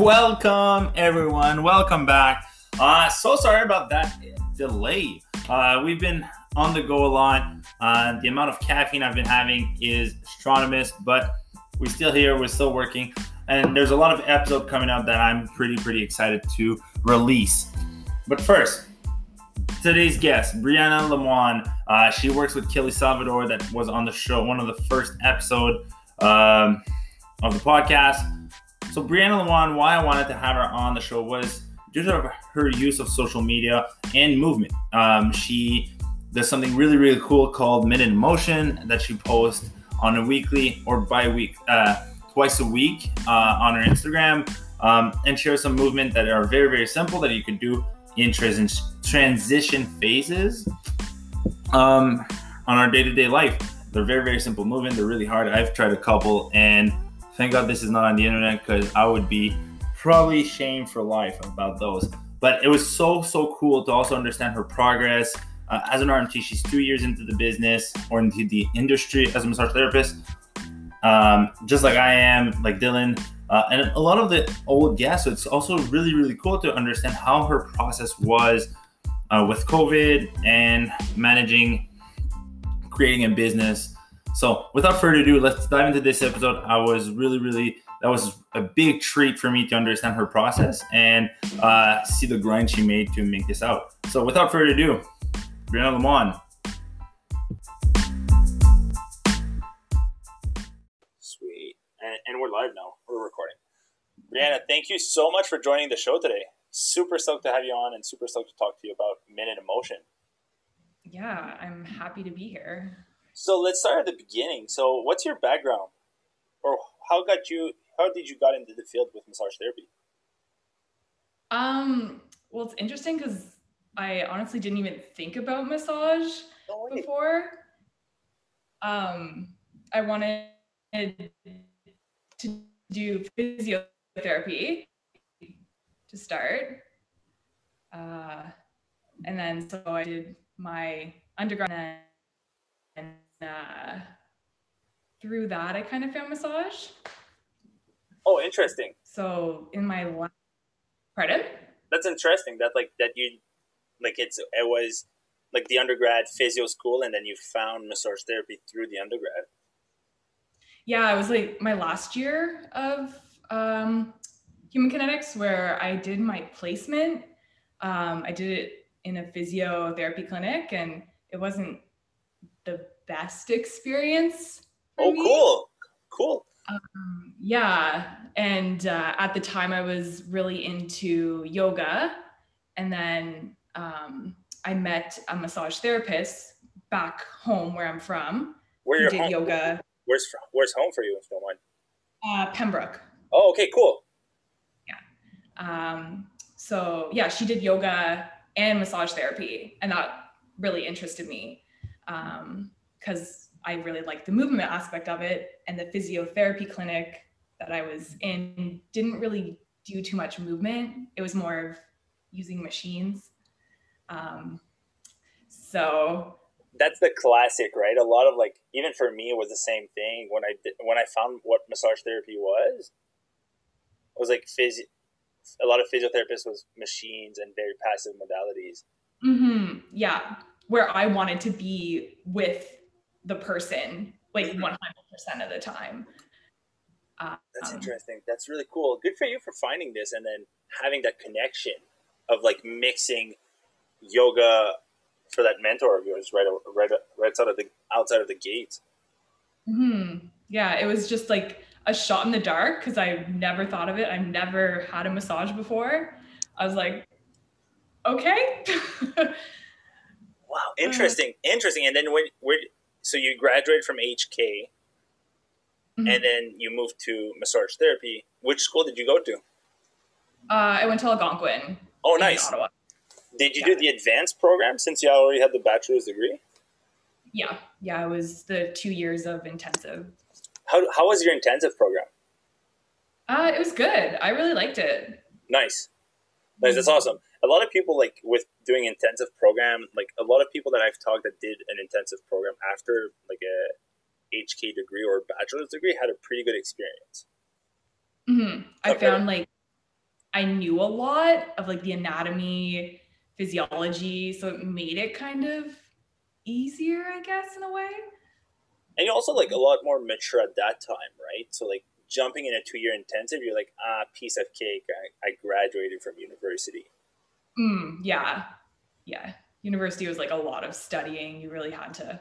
Welcome, everyone. Welcome back. Uh, so sorry about that delay. Uh, we've been on the go a lot. Uh, the amount of caffeine I've been having is astronomous, but we're still here. We're still working. And there's a lot of episode coming out that I'm pretty, pretty excited to release. But first, today's guest, Brianna Lemoine. Uh, she works with Kelly Salvador, that was on the show, one of the first episode um, of the podcast. So Brianna Lemoine, why I wanted to have her on the show was due to her use of social media and movement. Um, she does something really, really cool called Minute in Motion that she posts on a weekly or bi-week, uh, twice a week uh, on her Instagram, um, and shares some movement that are very, very simple that you can do in trans- transition phases um, on our day-to-day life. They're very, very simple movement. They're really hard. I've tried a couple, and thank God this is not on the internet because I would be probably shamed for life about those. But it was so, so cool to also understand her progress. Uh, as an RMT, she's two years into the business or into the industry as a massage therapist, um, just like I am, like Dylan. Uh, and a lot of the old guests, so it's also really, really cool to understand how her process was uh, with COVID and managing creating a business. So, without further ado, let's dive into this episode. I was really, really that was a big treat for me to understand her process and uh, see the grind she made to make this out. So without further ado, Brianna Lemoine. Sweet. And, and, we're live now. We're recording. Brianna, thank you so much for joining the show today. Super stoked to have you on and super stoked to talk to you about Minute in Motion. Yeah, I'm happy to be here. So let's start at the beginning. So what's your background? Or how got you how did you got into the field with massage therapy? Um, well, it's interesting because I honestly didn't even think about massage no before. Um, I wanted to do physiotherapy to start. Uh, and then so I did my undergrad and uh, through that I kind of found massage. Oh, interesting. So in my last, pardon? That's interesting. That like that you, like it's it was like the undergrad physio school, and then you found massage therapy through the undergrad. Yeah, it was like my last year of um, human kinetics where I did my placement. Um, I did it in a physiotherapy clinic, and it wasn't the best experience. oh, me. cool, cool. Um, yeah. And uh, at the time, I was really into yoga. And then um, I met a massage therapist back home where I'm from. Where you did home? yoga. Where's Where's home for you, if you don't mind? Uh, Pembroke. Oh, okay, cool. Yeah. Um, so yeah, she did yoga and massage therapy, and that really interested me because I really liked the movement aspect of it, and the physiotherapy clinic that I was in didn't really do too much movement. It was more of using machines. Um, so that's the classic, right? A lot of like, even for me, it was the same thing when I did, when I found what massage therapy was. It was like physio. A lot of physiotherapists was machines and very passive modalities. Mm-hmm. Yeah, where I wanted to be with the person like 100% mm-hmm. of the time. Um, That's interesting. That's really cool. Good for you for finding this and then having that connection of like mixing yoga for that mentor of yours right right right outside of the outside of the gate. Hmm. Yeah, it was just like a shot in the dark because I never thought of it. I've never had a massage before. I was like, okay. wow, interesting, uh, interesting. And then when where so you graduated from HK, mm-hmm. and then you moved to massage therapy. Which school did you go to? Uh, I went to Algonquin. Oh, nice. Ottawa. Did you yeah. do the advanced program since you already had the bachelor's degree? Yeah, yeah, it was the two years of intensive. How, how was your intensive program? Uh, it was good. I really liked it. Nice. Nice. That's awesome. A lot of people like with doing intensive program, like a lot of people that I've talked that did an intensive program after like a HK degree or bachelor's degree had a pretty good experience. Mm-hmm. I found like I knew a lot of like the anatomy, physiology, so it made it kind of easier, I guess, in a way. And you're also like a lot more mature at that time, right? So like jumping in a two year intensive, you're like, ah, piece of cake. I, I graduated from university. Mm, yeah. Yeah. University was like a lot of studying. You really had to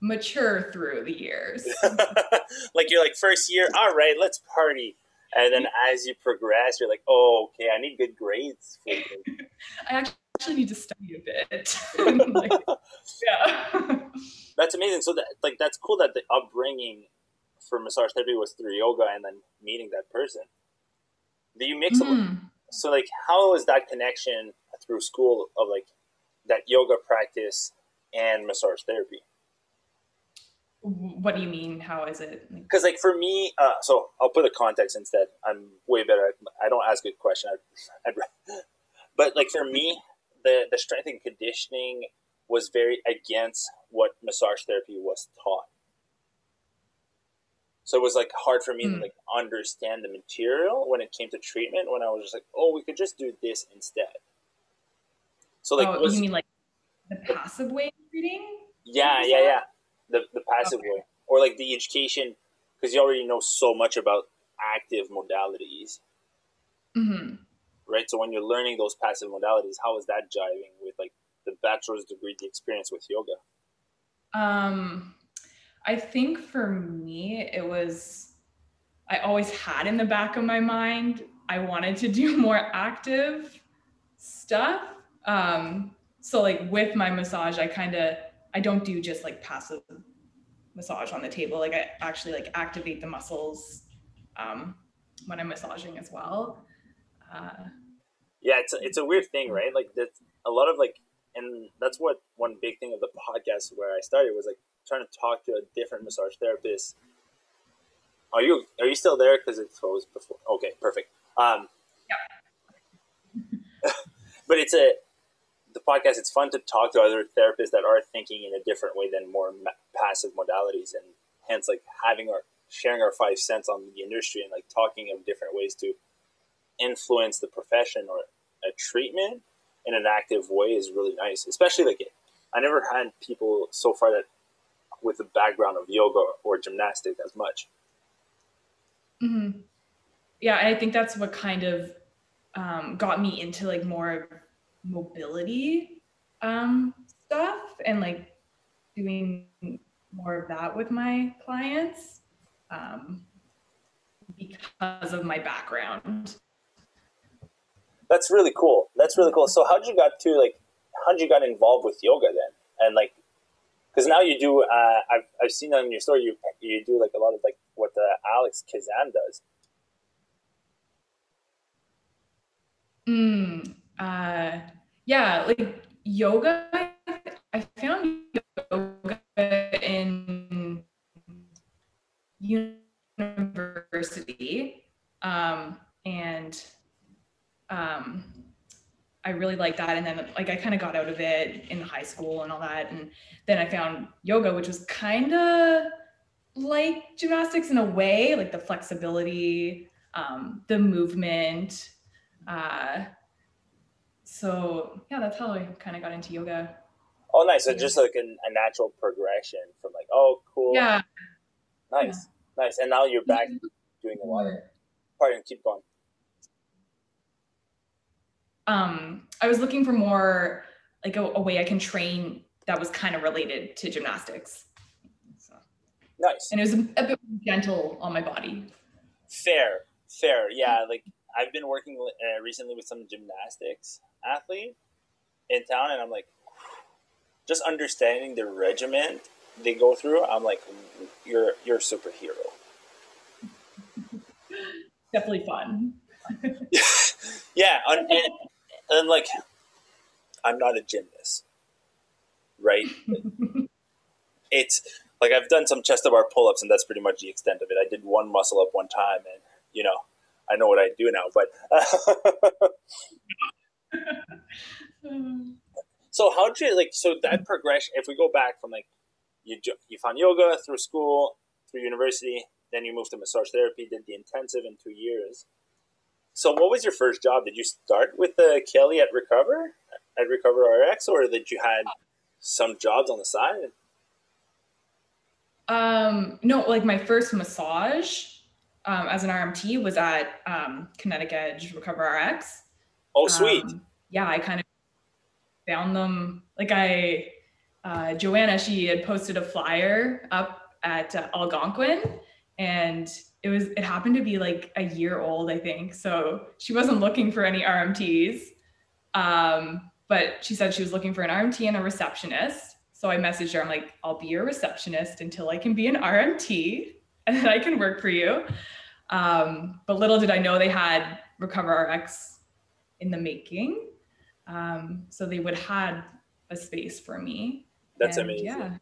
mature through the years. like you're like first year, all right, let's party. And then as you progress, you're like, oh, okay, I need good grades. I actually need to study a bit. like, yeah. That's amazing. So that like that's cool that the upbringing for massage therapy was through yoga and then meeting that person. Do you mix mm-hmm. So like how is that connection through school of like that yoga practice and massage therapy? What do you mean? How is it? Because like for me, uh, so I'll put a context instead. I'm way better. I don't ask good question. I'd, I'd, but like for me, the the strength and conditioning was very against what massage therapy was taught. So it was like hard for me mm. to hmm. like understand the material when it came to treatment. When I was just like, oh, we could just do this instead. So like, oh, was, you mean like the passive way of treating? Yeah, yeah, yeah. The the passive okay. way, or like the education, because you already know so much about active modalities. Mm-hmm. Right. So when you're learning those passive modalities, how is that jiving with like the bachelor's degree, the experience with yoga? Um, I think for me, it was, I always had in the back of my mind, I wanted to do more active stuff. Um, so like with my massage, I kind of, I don't do just like passive massage on the table. Like I actually like activate the muscles um, when I'm massaging as well. Uh, yeah, it's a, it's a weird thing, right? Like that's a lot of like and that's what one big thing of the podcast where I started was like trying to talk to a different massage therapist. Are you are you still there? Because it froze before. Okay, perfect. Um, yeah. but it's a the podcast. It's fun to talk to other therapists that are thinking in a different way than more ma- passive modalities, and hence like having our sharing our five cents on the industry and like talking of different ways to influence the profession or a treatment in an active way is really nice. Especially like it, I never had people so far that with a background of yoga or gymnastics as much. Mm-hmm. Yeah, I think that's what kind of um, got me into like more mobility um, stuff and like doing more of that with my clients um, because of my background that's really cool. That's really cool. So how did you got to like how did you got involved with yoga then? And like because now you do uh, I've, I've seen on your story you you do like a lot of like what the Alex Kazan does. Mm, uh, yeah, like yoga. I found yoga in university, um, and um, I really liked that. And then like I kind of got out of it in high school and all that. And then I found yoga, which was kind of like gymnastics in a way, like the flexibility, um, the movement. Uh, so yeah, that's how I kind of got into yoga. Oh, nice. So just like a, a, natural progression from like, oh, cool. Yeah. Nice, yeah. nice. And now you're back doing a lot of. Pardon, keep going um, I was looking for more like a, a way I can train that was kind of related to gymnastics. So. Nice. And it was a, a bit gentle on my body. Fair, fair. Yeah, like I've been working uh, recently with some gymnastics athlete in town, and I'm like, just understanding the regiment they go through. I'm like, you're you're a superhero. Definitely fun. yeah, and, and like I'm not a gymnast, right? it's like I've done some chest to bar pull ups, and that's pretty much the extent of it. I did one muscle up one time, and you know, I know what I do now. But so how did you like? So that progression. If we go back from like you you found yoga through school, through university, then you moved to massage therapy, did the intensive in two years. So, what was your first job? Did you start with uh, Kelly at Recover, at Recover RX, or did you had some jobs on the side? Um, no, like my first massage um, as an RMT was at um, Kinetic Edge Recover RX. Oh, sweet. Um, yeah, I kind of found them. Like I, uh, Joanna, she had posted a flyer up at uh, Algonquin, and it was it happened to be like a year old, I think. So she wasn't looking for any RMTs, um, but she said she was looking for an RMT and a receptionist. So I messaged her. I'm like, I'll be your receptionist until I can be an RMT, and then I can work for you. Um, but little did I know they had Recover RX in the making. Um, so they would had a space for me. That's and, amazing. Yeah.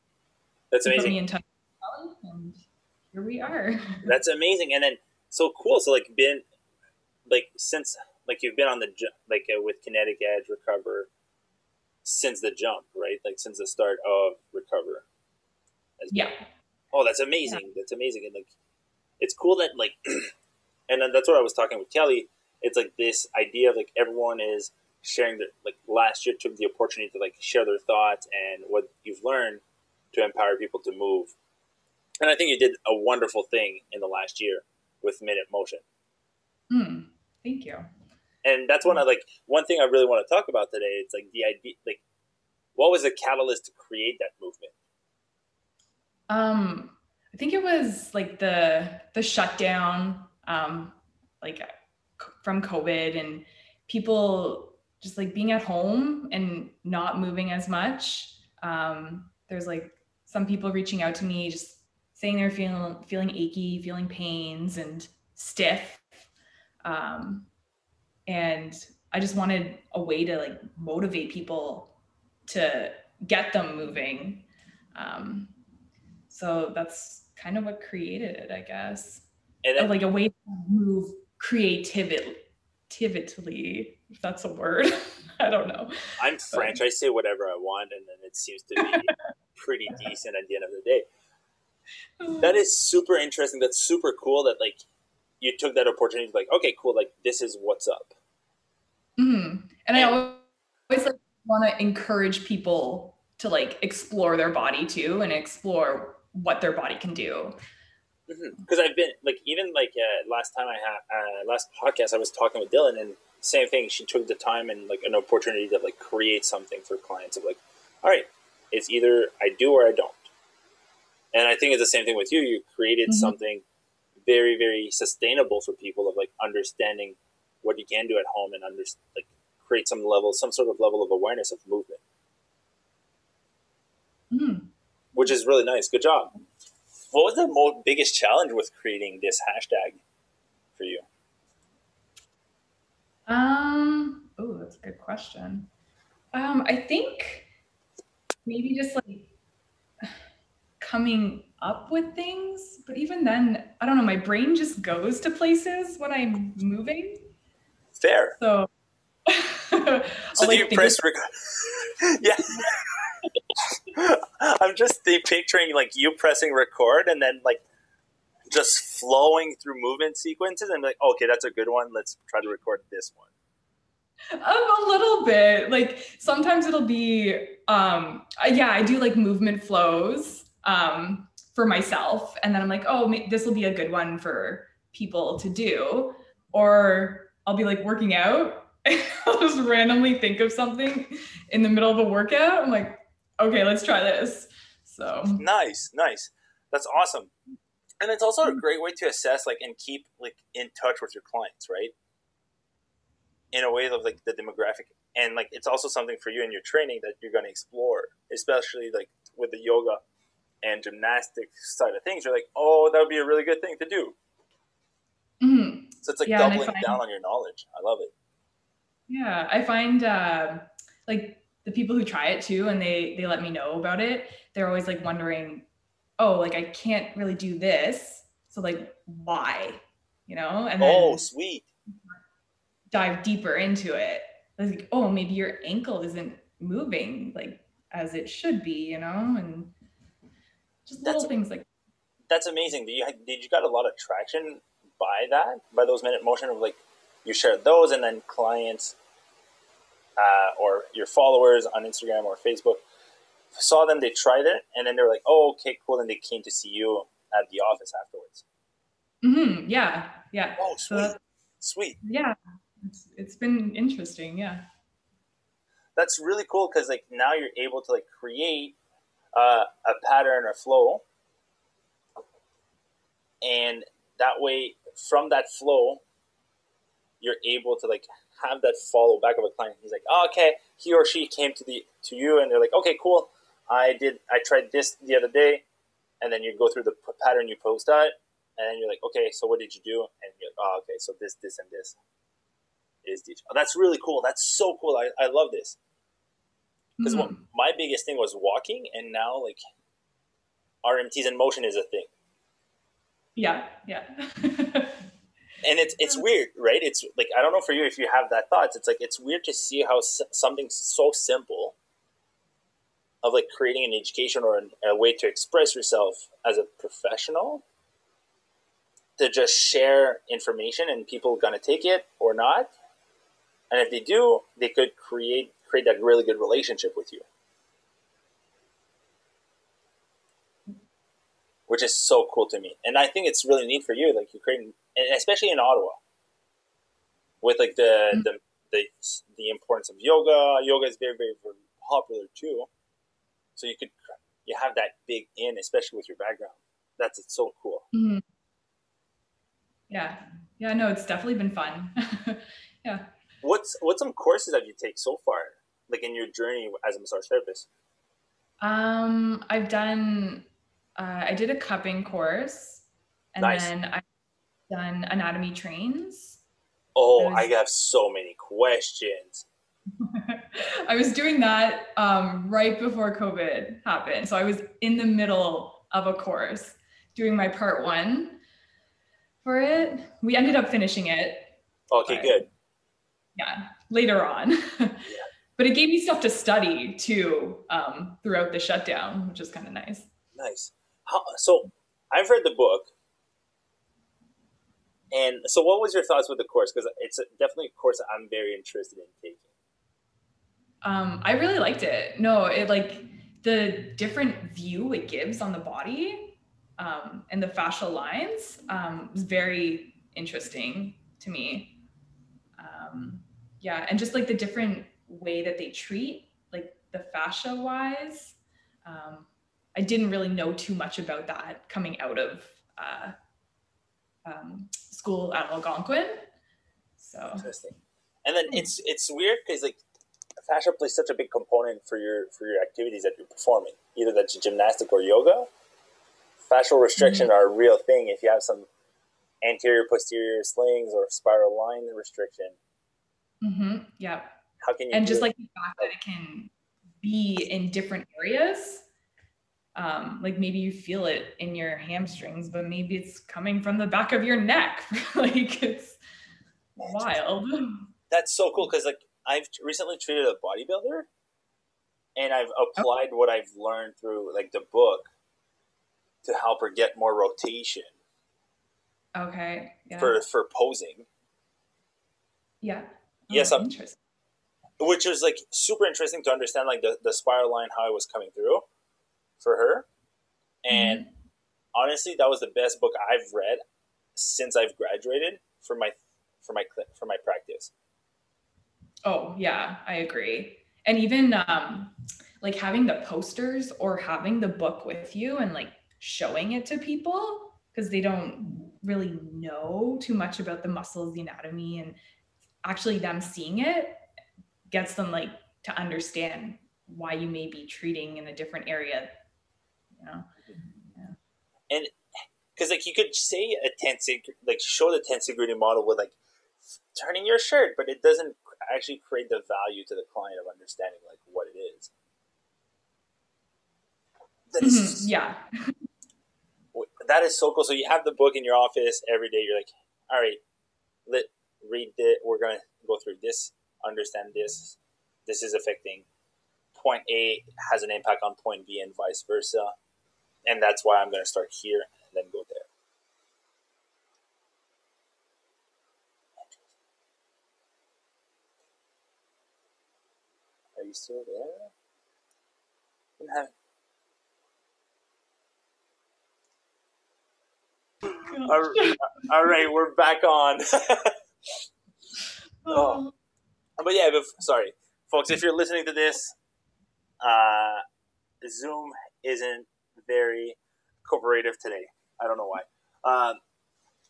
That's amazing. Put me in touch here we are. That's amazing. And then so cool. So like been like since like you've been on the like uh, with Kinetic Edge Recover since the jump, right? Like since the start of Recover. Yeah. Oh, that's amazing. Yeah. That's amazing. And like it's cool that like, and then that's what I was talking with Kelly. It's like this idea of like everyone is sharing their like last year took the opportunity to like share their thoughts and what you've learned to empower people to move. And I think you did a wonderful thing in the last year with Minute Motion. Mm, thank you. And that's one of like one thing I really want to talk about today. It's like the idea, like, what was the catalyst to create that movement? Um, I think it was like the the shutdown, um, like from COVID, and people just like being at home and not moving as much. Um, there's like some people reaching out to me, just saying they're feeling feeling achy, feeling pains and stiff, um, and I just wanted a way to like motivate people to get them moving. Um, so that's kind of what created it, I guess. And then, like a way to move creativity, if that's a word. I don't know. I'm French. I say whatever I want, and then it seems to be pretty decent at the end of the day. That is super interesting. That's super cool. That like you took that opportunity. to Like, okay, cool. Like this is what's up. Mm-hmm. And, I always like want to encourage people to like explore their body too, and explore what their body can do because mm-hmm. I've been like even like uh, last time I had uh, last podcast I was talking with Dylan and same thing she took the time and like an opportunity to like create something for clients of like all right it's either I do or I don't and I think it's the same thing with you you created mm-hmm. something very very sustainable for people of like understanding what you can do at home and under like create some level some sort of level of awareness of movement mm which is really nice. Good job. What was the most, biggest challenge with creating this hashtag for you? Um. Oh, that's a good question. Um, I think maybe just like coming up with things, but even then, I don't know. My brain just goes to places when I'm moving. Fair. So. so do you press record? yeah. I'm just picturing like you pressing record and then like just flowing through movement sequences and like, okay, that's a good one. Let's try to record this one. Um, a little bit. Like sometimes it'll be, um, uh, yeah, I do like movement flows um, for myself, and then I'm like, oh, this will be a good one for people to do. Or I'll be like working out, I'll just randomly think of something in the middle of a workout. I'm like, okay, let's try this. So nice, nice. That's awesome. And it's also a mm. great way to assess like and keep like in touch with your clients, right? In a way of like the demographic and like it's also something for you in your training that you're going to explore, especially like with the yoga and gymnastics side of things. You're like, oh, that would be a really good thing to do. Mm-hmm. So it's like yeah, doubling find, down on your knowledge. I love it. Yeah, I find uh, like the people who try it too and they they let me know about it they're always like wondering oh like i can't really do this so like why you know and then oh sweet dive deeper into it like oh maybe your ankle isn't moving like as it should be you know and just little that's, things like that's amazing did you did you got a lot of traction by that by those minute motion of like you shared those, and then clients uh, or your followers on Instagram or Facebook saw them, they tried it, and then they're like, "Oh, okay, cool." And they came to see you at the office afterwards. Mm-hmm. Yeah, yeah. Oh, sweet, so sweet. Yeah, it's, it's been interesting. Yeah, that's really cool because like now you're able to like create uh, a pattern or flow, and that way from that flow, you're able to like have that follow back of a client. He's like, oh, okay, he or she came to the to you, and they're like, okay, cool. I did. I tried this the other day, and then you go through the pattern you post out, and then you're like, okay, so what did you do? And you're like, oh, okay, so this, this, and this is the. Oh, that's really cool. That's so cool. I, I love this because mm-hmm. my biggest thing was walking, and now like RMTs in motion is a thing. Yeah, yeah. and it's it's weird, right? It's like I don't know for you if you have that thoughts. It's like it's weird to see how something so simple of like creating an education or a way to express yourself as a professional to just share information and people gonna take it or not. And if they do, they could create create that really good relationship with you. Which is so cool to me. And I think it's really neat for you, like you're creating and especially in Ottawa, with like the mm-hmm. the, the the importance of yoga. Yoga is very very, very popular too. So you could you have that big in, especially with your background. That's it's so cool. Mm-hmm. Yeah, yeah, no, it's definitely been fun. yeah. What's what's some courses have you take so far, like in your journey as a massage therapist? Um, I've done. Uh, I did a cupping course, and nice. then I've done anatomy trains. Oh, I, was, I have so many questions. I was doing that um, right before COVID happened. So I was in the middle of a course doing my part one for it. We ended up finishing it. Okay, good. Yeah, later on. yeah. But it gave me stuff to study too um, throughout the shutdown, which is kind of nice. Nice. How, so I've read the book and so, what was your thoughts with the course? Because it's definitely a course I'm very interested in taking. Um, I really liked it. No, it like the different view it gives on the body um, and the fascial lines um, was very interesting to me. Um, yeah, and just like the different way that they treat, like the fascia wise. Um, I didn't really know too much about that coming out of uh, um, school at Algonquin. So interesting. And then it's it's weird because like fascia plays such a big component for your for your activities that you're performing, either that's gymnastic or yoga. Fascial restriction mm-hmm. are a real thing if you have some anterior posterior slings or spiral line restriction. Mm-hmm. Yeah. How can you? And just it? like the fact that it can be in different areas um, like maybe you feel it in your hamstrings, but maybe it's coming from the back of your neck. like it's wild. That's so cool because like I've recently treated a bodybuilder, and I've applied what I've learned through like the book to help her get more rotation. Okay. Yeah. For for posing. Yeah. Oh, yes, I'm. Which is like super interesting to understand, like the, the spiral line, how it was coming through for her. And mm-hmm. honestly, that was the best book I've read since I've graduated for my for my for my practice. Oh yeah, I agree. And even um, like having the posters or having the book with you and like showing it to people because they don't really know too much about the muscles, the anatomy, and actually them seeing it gets them like to understand why you may be treating in a different area You know? Yeah. And because like you could say a tense, like show the tensegrity model with like turning your shirt, but it doesn't actually create the value to the client of understanding like what it is. Mm-hmm. yeah. that is so cool. So you have the book in your office every day. You're like, all right, let read it. We're gonna go through this, understand this. This is affecting point A has an impact on point B and vice versa. And that's why I'm going to start here and then go there. Are you still there? all right, we're back on. oh. But yeah, but, sorry, folks. If you're listening to this, uh, Zoom isn't very cooperative today. I don't know why. Um,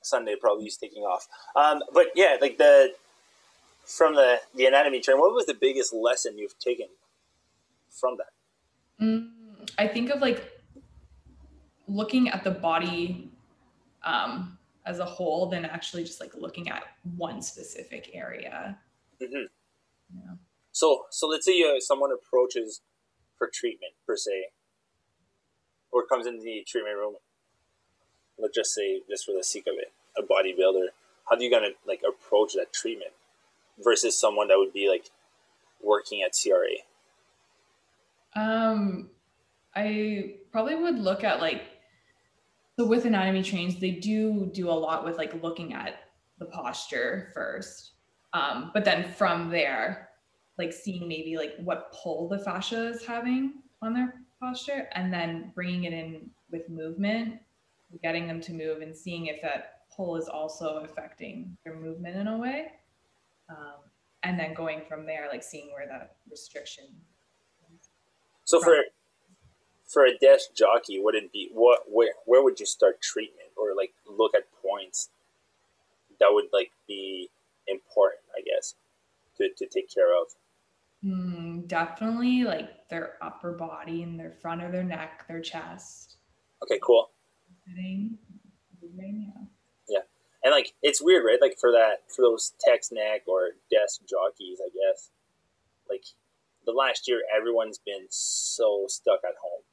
Sunday probably is taking off. Um, but yeah, like the from the the anatomy train, what was the biggest lesson you've taken from that? Mm, I think of like looking at the body um, as a whole than actually just like looking at one specific area. Mm-hmm. Yeah. So, so let's say uh, someone approaches for treatment per se, or comes into the treatment room. Let's just say, just for the sake of it, a bodybuilder. How do you gonna like approach that treatment versus someone that would be like working at CRA? Um, I probably would look at like so with anatomy trains, they do do a lot with like looking at the posture first, um, but then from there, like seeing maybe like what pull the fascia is having on their posture, and then bringing it in with movement, getting them to move, and seeing if that pull is also affecting their movement in a way, um, and then going from there, like seeing where that restriction. So for for a desk jockey, would it be what where where would you start treatment or like look at points that would like be to, take care of? Mm, definitely like their upper body and their front of their neck, their chest. Okay, cool. Sitting, moving, yeah. Yeah, and like it's weird, right? Like for that, for those text neck or desk jockeys, I guess. Like the last year, everyone's been so stuck at home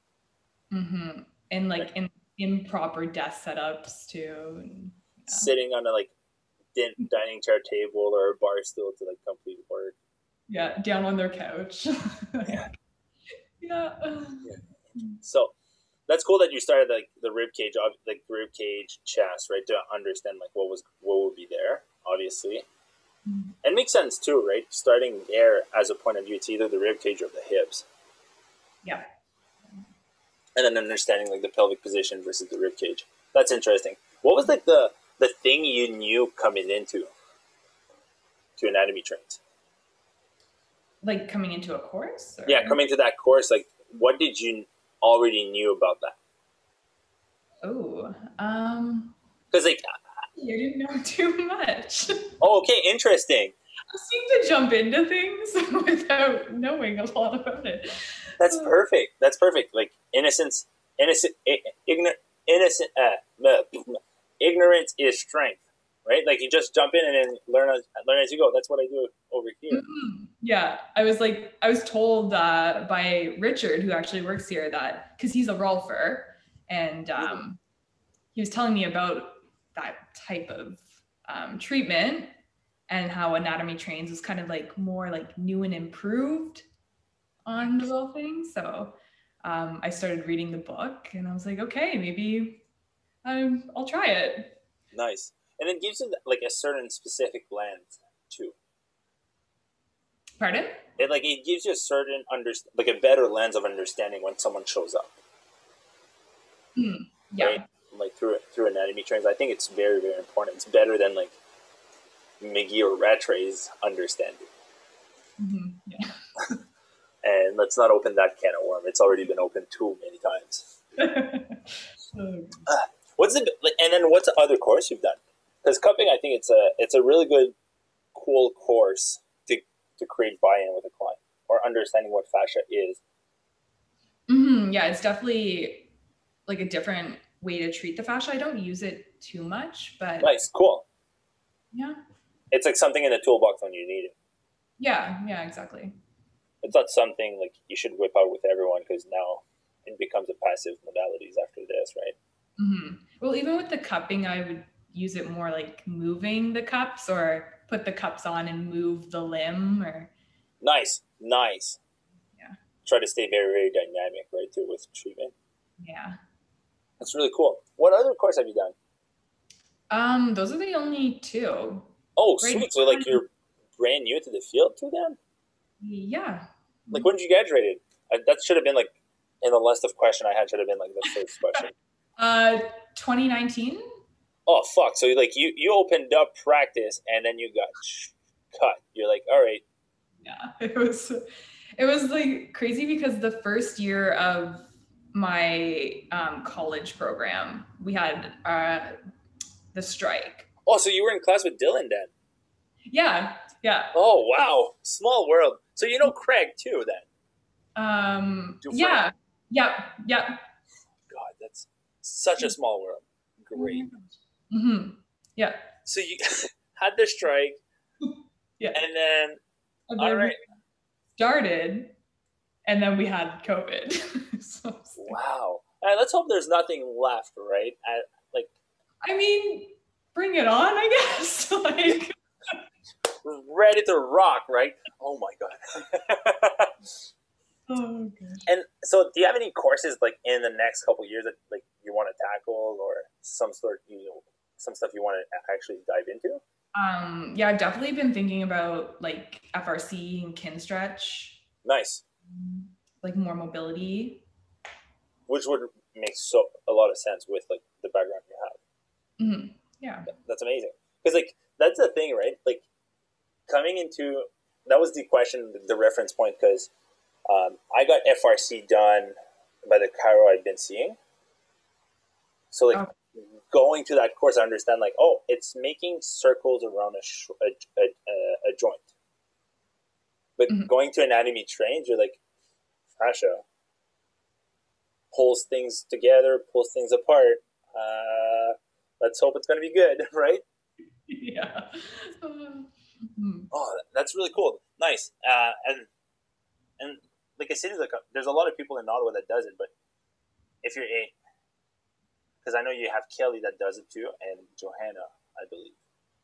Mm-hmm. And like in improper desk setups too. Yeah. Sitting on a like din- dining chair table or a bar stool to like complete work. Yeah, down on their couch. yeah. yeah. yeah. So that's cool that you started like the rib cage, like rib cage, chest, right? To understand like what was what would be there, obviously. Mm-hmm. It makes sense too, right? Starting there as a point of view, it's either the rib cage or the hips. Yeah and then understanding like the pelvic position versus the rib cage. That's interesting. What was like the the thing you knew coming into to anatomy trains? Like coming into a course? Or? Yeah, coming to that course, like what did you already knew about that? Oh, um, because like you didn't know too much. oh, okay, interesting. I seem to jump into things without knowing a lot about it. That's perfect. That's perfect. Like innocence, innocent, ignorant, innocent. Uh, ignorance is strength, right? Like you just jump in and then learn as learn as you go. That's what I do over here. Mm-hmm. Yeah, I was like, I was told uh, by Richard, who actually works here, that because he's a rolfer, and um, mm-hmm. he was telling me about that type of um, treatment and how anatomy trains was kind of like more like new and improved on the whole thing. So um, I started reading the book and I was like, okay, maybe um, I'll try it. Nice. And it gives you like a certain specific lens too. Pardon? It like it gives you a certain under like a better lens of understanding when someone shows up. Mm, yeah. Right? Like through through anatomy trains, I think it's very very important. It's better than like Magee or Rattray's understanding. Mm-hmm. Yeah. and let's not open that can of worm. It's already been opened too many times. uh, what's the and then what's the other course you've done? Because cupping, I think it's a it's a really good, cool course to to create buy-in with a client or understanding what fascia is. Mm-hmm. Yeah, it's definitely like a different way to treat the fascia. I don't use it too much, but nice, cool. Yeah, it's like something in the toolbox when you need it. Yeah, yeah, exactly it's not something like you should whip out with everyone because now it becomes a passive modalities after this, right? Mm-hmm. Well, even with the cupping, I would use it more like moving the cups or put the cups on and move the limb or. Nice, nice. Yeah. Try to stay very, very dynamic, right, too, with treatment. Yeah. That's really cool. What other course have you done? Um, those are the only two. Oh, right. sweet. So, like, you're brand new to the field too, then? Yeah. Like when did you graduated? Uh, that should have been like in the list of question I had. Should have been like the first question. uh, 2019. Oh fuck! So like you you opened up practice and then you got cut. You're like, all right. Yeah, it was it was like crazy because the first year of my um, college program, we had uh, the strike. Oh, so you were in class with Dylan then? Yeah, yeah. Oh wow, small world. So you know Craig too then? Um. Yeah. Yeah. Yeah. Such a small world. Great. Mm-hmm. Yeah. So you had the strike. yeah. And then, and then all right. Started, and then we had COVID. so wow. Right, let's hope there's nothing left, right? At, like, I mean, bring it on, I guess. like, ready to rock, right? Oh my god. Oh gosh. And so, do you have any courses like in the next couple years that like you want to tackle, or some sort, you know, some stuff you want to actually dive into? Um, yeah, I've definitely been thinking about like FRC and Kinstretch. Nice. Like more mobility. Which would make so a lot of sense with like the background you have. Mm-hmm. Yeah. That's amazing. Because like that's the thing, right? Like coming into that was the question, the reference point, because um, I got FRC done by the chiro I've been seeing. So like oh. going to that course, I understand like, oh, it's making circles around a sh- a, a, a, a, joint. But mm-hmm. going to anatomy trains, you're like, fascia pulls things together, pulls things apart. Uh, let's hope it's going to be good, right? Yeah. Mm-hmm. Oh, that's really cool. Nice. Uh, and and like I said, like there's a lot of people in Ottawa that does it, but if you're a because I know you have Kelly that does it too, and Johanna, I believe.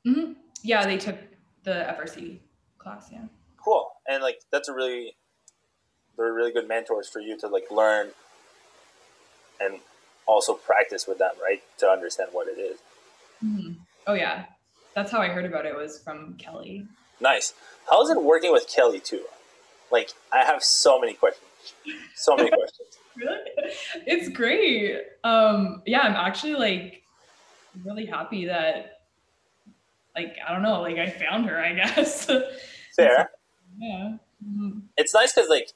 Mm-hmm. Yeah, they took the FRC class. Yeah. Cool, and like that's a really, they're really good mentors for you to like learn, and also practice with them, right, to understand what it is. Mm-hmm. Oh yeah, that's how I heard about it was from Kelly. Nice. How's it working with Kelly too? Like I have so many questions. So many questions. really? It's great. Um yeah, I'm actually like really happy that like I don't know, like I found her, I guess. Fair. yeah. Mm-hmm. It's nice cuz like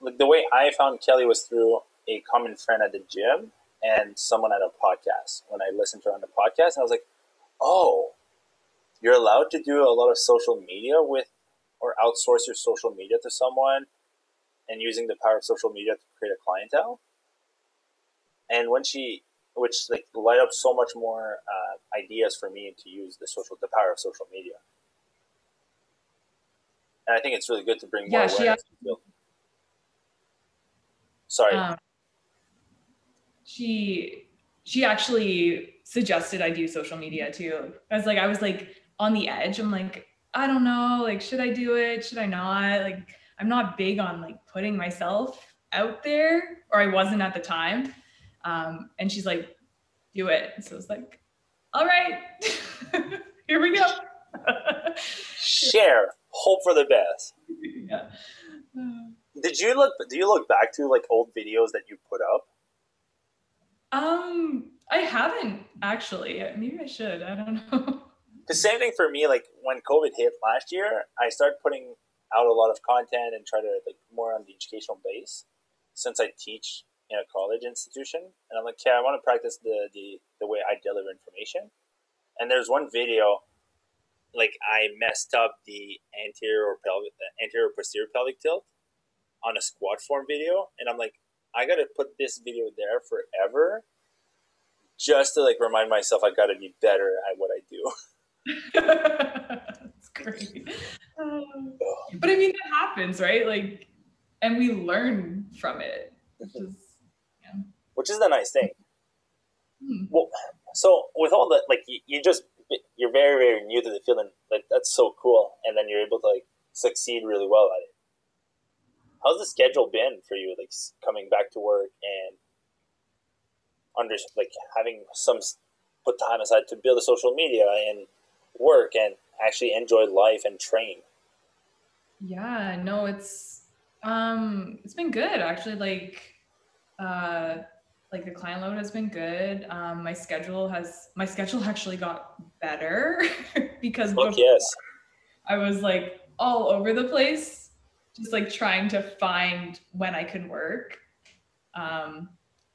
like the way I found Kelly was through a common friend at the gym and someone at a podcast. When I listened to her on the podcast, I was like, oh, you're allowed to do a lot of social media with or outsource your social media to someone and using the power of social media to create a clientele. And when she, which like light up so much more uh, ideas for me to use the social, the power of social media. And I think it's really good to bring more yeah, awareness. She Sorry. Um, she she actually suggested I do social media too. I was like, I was like on the edge. I'm like, I don't know, like, should I do it? Should I not? Like, I'm not big on like putting myself out there, or I wasn't at the time. Um, and she's like, do it. So it's like, all right, here we go. Share, hope for the best. Yeah. Did you look? Do you look back to like old videos that you put up? Um, I haven't actually. Maybe I should. I don't know. The same thing for me. Like when COVID hit last year, I started putting out a lot of content and try to like more on the educational base. Since I teach in a college institution, and I'm like, okay, I want to practice the the the way I deliver information. And there's one video, like I messed up the anterior or pelvic, anterior posterior pelvic tilt on a squat form video, and I'm like, I got to put this video there forever just to like remind myself I got to be better at what I. That's great. Um, but I mean, that happens, right? Like, and we learn from it, which is, yeah. Which is the nice thing. Hmm. Well, so with all the like, you, you just you're very very new to the field, and like that's so cool, and then you're able to like succeed really well at it how's the schedule been for you? Like coming back to work and under like having some put time aside to build a social media and work and actually enjoy life and train. Yeah, no, it's um it's been good actually like uh like the client load has been good. Um my schedule has my schedule actually got better because yes. I was like all over the place just like trying to find when I could work. Um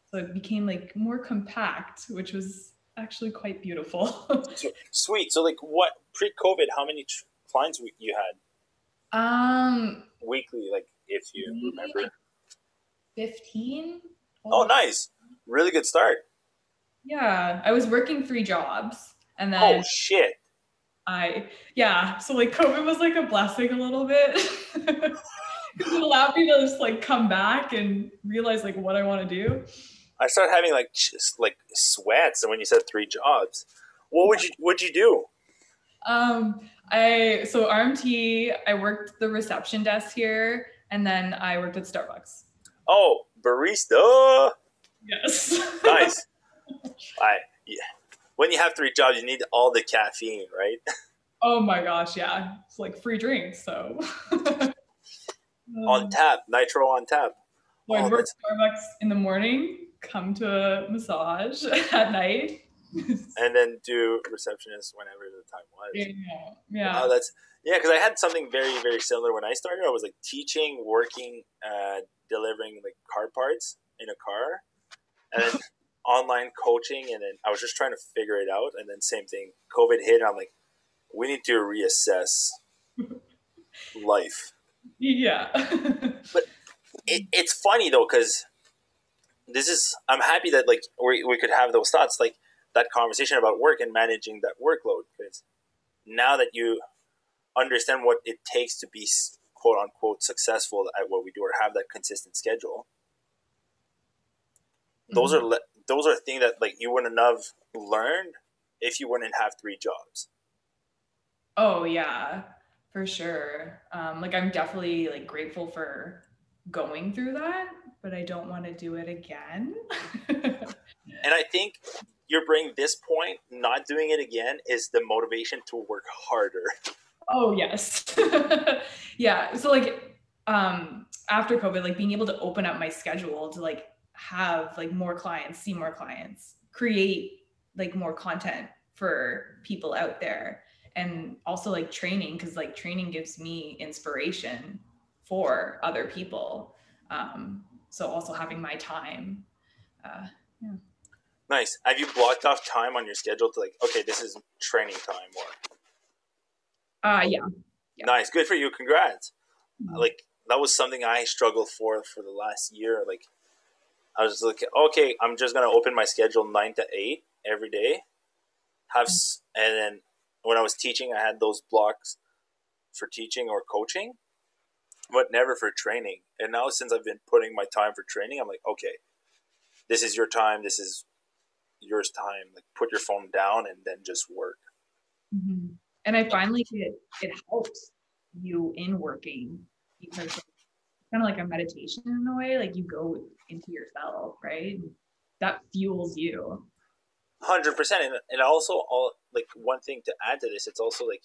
so it became like more compact, which was actually quite beautiful. Sweet. So like what pre-COVID how many clients you had? Um, weekly, like if you remember. Fifteen. Oh, nice! Really good start. Yeah, I was working three jobs, and then. Oh shit! I yeah, so like COVID was like a blessing a little bit. it allowed me to just like come back and realize like what I want to do. I started having like just like sweats, and when you said three jobs, what would you would you do? Um, I so RMT, I worked the reception desk here, and then I worked at Starbucks. Oh, barista. Yes. nice. I yeah. When you have three jobs, you need all the caffeine, right? Oh my gosh, yeah. It's like free drinks, so. on tap, nitro on tap. So oh, I work Starbucks in the morning, come to a massage at night, and then do receptionist whenever the time was. Yeah, yeah. Wow, that's yeah, because I had something very very similar when I started. I was like teaching, working, uh, delivering like car parts in a car, and then online coaching, and then I was just trying to figure it out. And then same thing, COVID hit. and I'm like, we need to reassess life. Yeah, but it, it's funny though because this is I'm happy that like we, we could have those thoughts like that conversation about work and managing that workload because now that you understand what it takes to be quote unquote successful at what we do or have that consistent schedule mm-hmm. those are those are things that like you wouldn't have learned if you wouldn't have three jobs. Oh yeah for sure. Um, like i'm definitely like grateful for going through that but i don't want to do it again and i think you're bringing this point, not doing it again, is the motivation to work harder. Oh yes, yeah. So like um, after COVID, like being able to open up my schedule to like have like more clients, see more clients, create like more content for people out there, and also like training because like training gives me inspiration for other people. Um, so also having my time. Uh, yeah. Nice. Have you blocked off time on your schedule to like, okay, this is training time or? Uh, yeah. yeah. Nice. Good for you. Congrats. Mm-hmm. Like that was something I struggled for for the last year. Like I was like, okay, I'm just gonna open my schedule nine to eight every day. Have mm-hmm. and then when I was teaching, I had those blocks for teaching or coaching, but never for training. And now since I've been putting my time for training, I'm like, okay, this is your time. This is yours time. Like put your phone down and then just work. Mm-hmm. And I finally it it helps you in working because it's kind of like a meditation in a way. Like you go into yourself, right? That fuels you. Hundred percent, and and also all like one thing to add to this, it's also like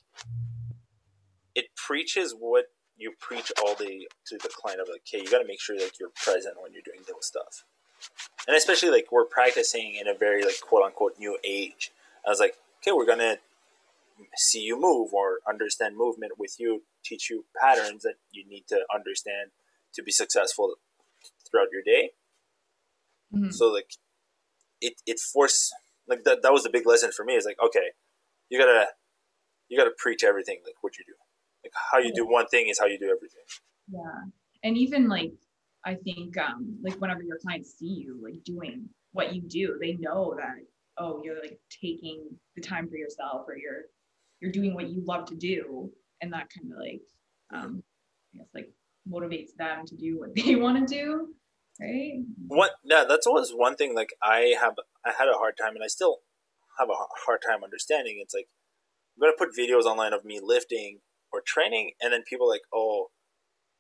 it preaches what you preach all day to the client of like, okay, you got to make sure that you're present when you're doing those stuff and especially like we're practicing in a very like quote unquote new age. I was like, okay, we're gonna see you move or understand movement with you, teach you patterns that you need to understand to be successful throughout your day. Mm-hmm. So like, it it forced like that that was the big lesson for me. Is like, okay, you gotta you gotta preach everything like what you do. Like how you do one thing is how you do everything. Yeah, and even like I think um, like whenever your clients see you like doing what you do, they know that oh you're like taking the time for yourself or you're you're doing what you love to do, and that kind of like um, I guess like motivates them to do what they want to do, right? What? Yeah, that's always one thing. Like I have I had a hard time, and I still have a hard time understanding. It's like I'm gonna put videos online of me lifting or training, and then people like, oh,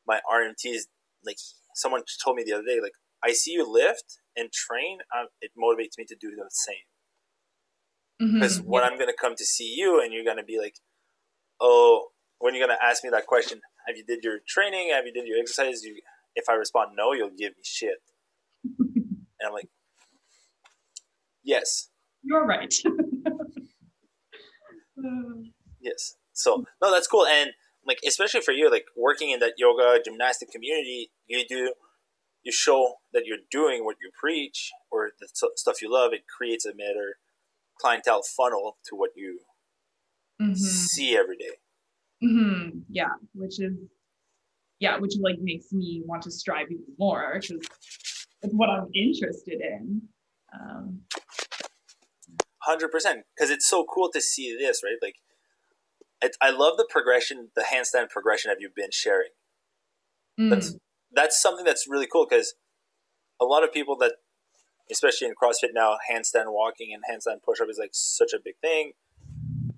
my RMT is like someone told me the other day, like, I see you lift and train, um, it motivates me to do the same. Because mm-hmm. when yeah. I'm to come to see you and you're to be like, oh, when you're to ask me that question, have you did your training? Have you did your exercise? You, if I respond no, you'll give me shit. and I'm like, yes. You're right. yes. So no, that's cool. And like especially for you, like working in that yoga gymnastic community, you do you show that you're doing what you preach or the stuff you love. It creates a better clientele funnel to what you mm-hmm. see every day. Mm-hmm. Yeah, which is yeah, which like makes me want to strive even more because it's what I'm interested in. Um, Hundred percent, because it's so cool to see this, right? Like, it, I love the progression, the handstand progression have you've been sharing. Mm. That's that's something that's really cool because a lot of people that, especially in CrossFit now, handstand walking and handstand push up is like such a big thing.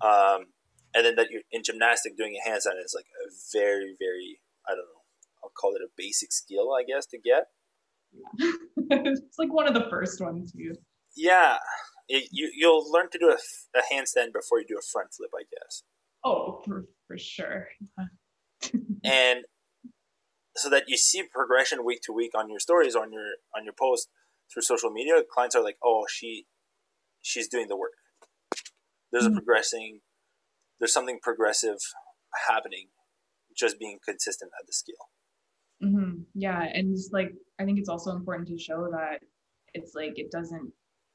Um, and then that you're in gymnastic doing a handstand is like a very, very, I don't know, I'll call it a basic skill, I guess, to get. it's like one of the first ones too. Yeah, it, you you'll learn to do a, a handstand before you do a front flip, I guess. Oh, for, for sure. and so that you see progression week to week on your stories on your on your post through social media clients are like oh she she's doing the work there's mm-hmm. a progressing there's something progressive happening just being consistent at the scale mm-hmm. yeah and just like i think it's also important to show that it's like it doesn't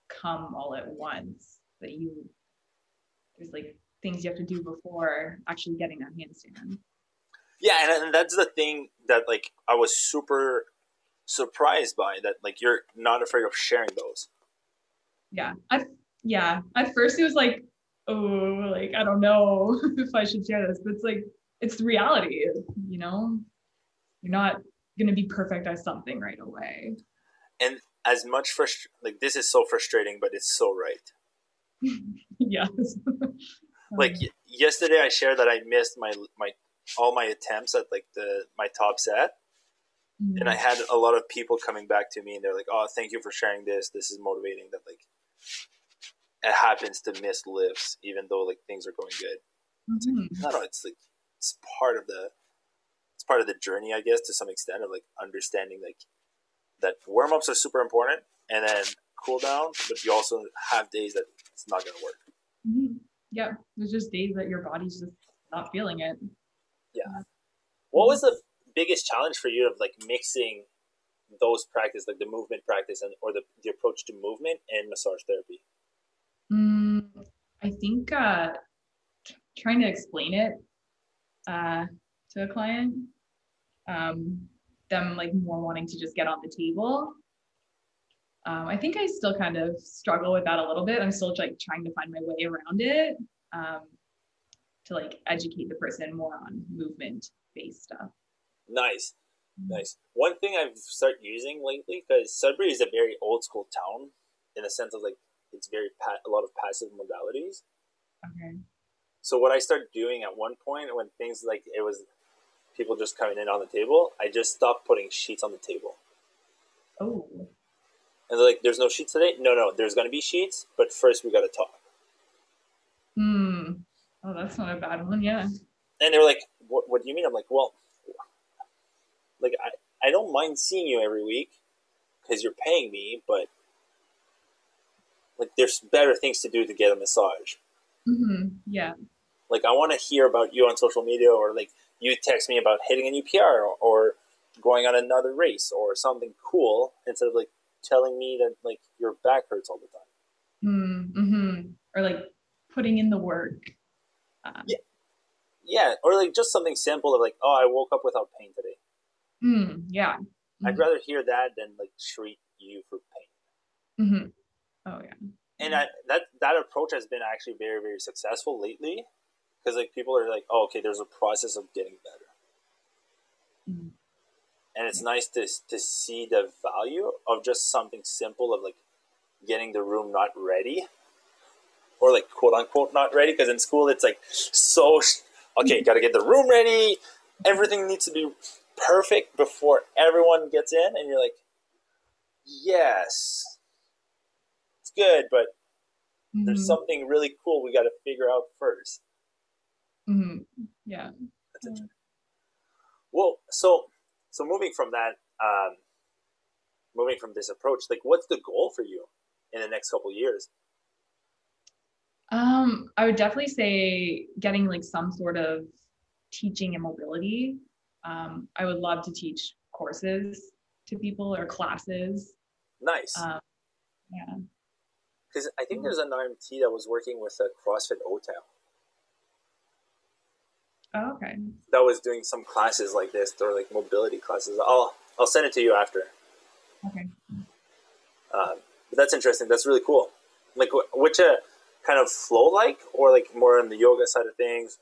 come all at once that you there's like things you have to do before actually getting that handstand. Yeah and, and that's the thing that like i was super surprised by that like you're not afraid of sharing those. Yeah i yeah at first it was like oh like i don't know if i should share this but it's like it's the reality you know? You're not to be perfect at something right away. And as much frust- like this is so frustrating but it's so right. Yes like y- yesterday i shared that i missed my my all my attempts at like the my top set mm-hmm. and i had a lot of people coming back to me and they're like oh thank you for sharing this this is motivating that like it happens to miss lifts even though like things are going good it's like, mm-hmm. no no it's like it's part of the it's part of the journey i guess to some extent of like understanding like that warm-ups are super important and then cool down but you also have days that it's not going to work mm-hmm. Yeah there's just days that your body's just not feeling it yeah. What was the biggest challenge for you of like mixing those practice, like the movement practice and or the, the approach to movement and massage therapy? Mm, I think uh, trying to explain it uh, to a client, um, them like more wanting to just get on the table. Um, I think I still kind of struggle with that a little bit. I'm still like trying to find my way around it. Um, to like educate the person more on movement based stuff. Nice. Mm-hmm. Nice. One thing I've started using lately, because Sudbury is a very old school town in the sense of like it's very pa- a lot of passive modalities. Okay. So what I started doing at one point when things like it was people just coming in on the table, I just stopped putting sheets on the table. Oh. And they're like, "There's no sheets today." No, no, there's gonna be sheets, but first we gotta talk. Hmm. Oh, that's not a bad one. Yeah. And they were like, "What? What do you mean?" I'm like, "Well, like I, I don't mind seeing you every week because you're paying me, but like there's better things to do to get a massage." Mm-hmm. Yeah. Like I want to hear about you on social media, or like you text me about hitting a new PR, or, or going on another race, or something cool, instead of like telling me that like your back hurts all the time. Mm-hmm. Or like putting in the work. Um, yeah. Yeah, or like just something simple of like, oh, I woke up without pain today. Mm, yeah. Mm-hmm. I'd rather hear that than like treat you for pain. Mm-hmm. Oh yeah. And I, that that approach has been actually very very successful lately, because like people are like, oh, okay, there's a process of getting better. Mm-hmm. And it's nice to to see the value of just something simple of like getting the room not ready or like quote unquote not ready because in school it's like so okay got to get the room ready everything needs to be perfect before everyone gets in and you're like yes it's good but mm-hmm. there's something really cool we got to figure out 1st mm-hmm. yeah That's Well, so so moving from that, um, moving from this approach, like what's the goal for you in the next couple years? Um, I would definitely say getting like some sort of teaching and mobility. Um, I would love to teach courses to people or classes. Nice. Um, yeah. Because I think there's an RMT that was working with a CrossFit O-Town. Oh, okay. That was doing some classes like this, or like mobility classes. I'll I'll send it to you after. Okay. Um, but that's interesting. That's really cool. Like, which uh, kind of flow like, or like more on the yoga side of things?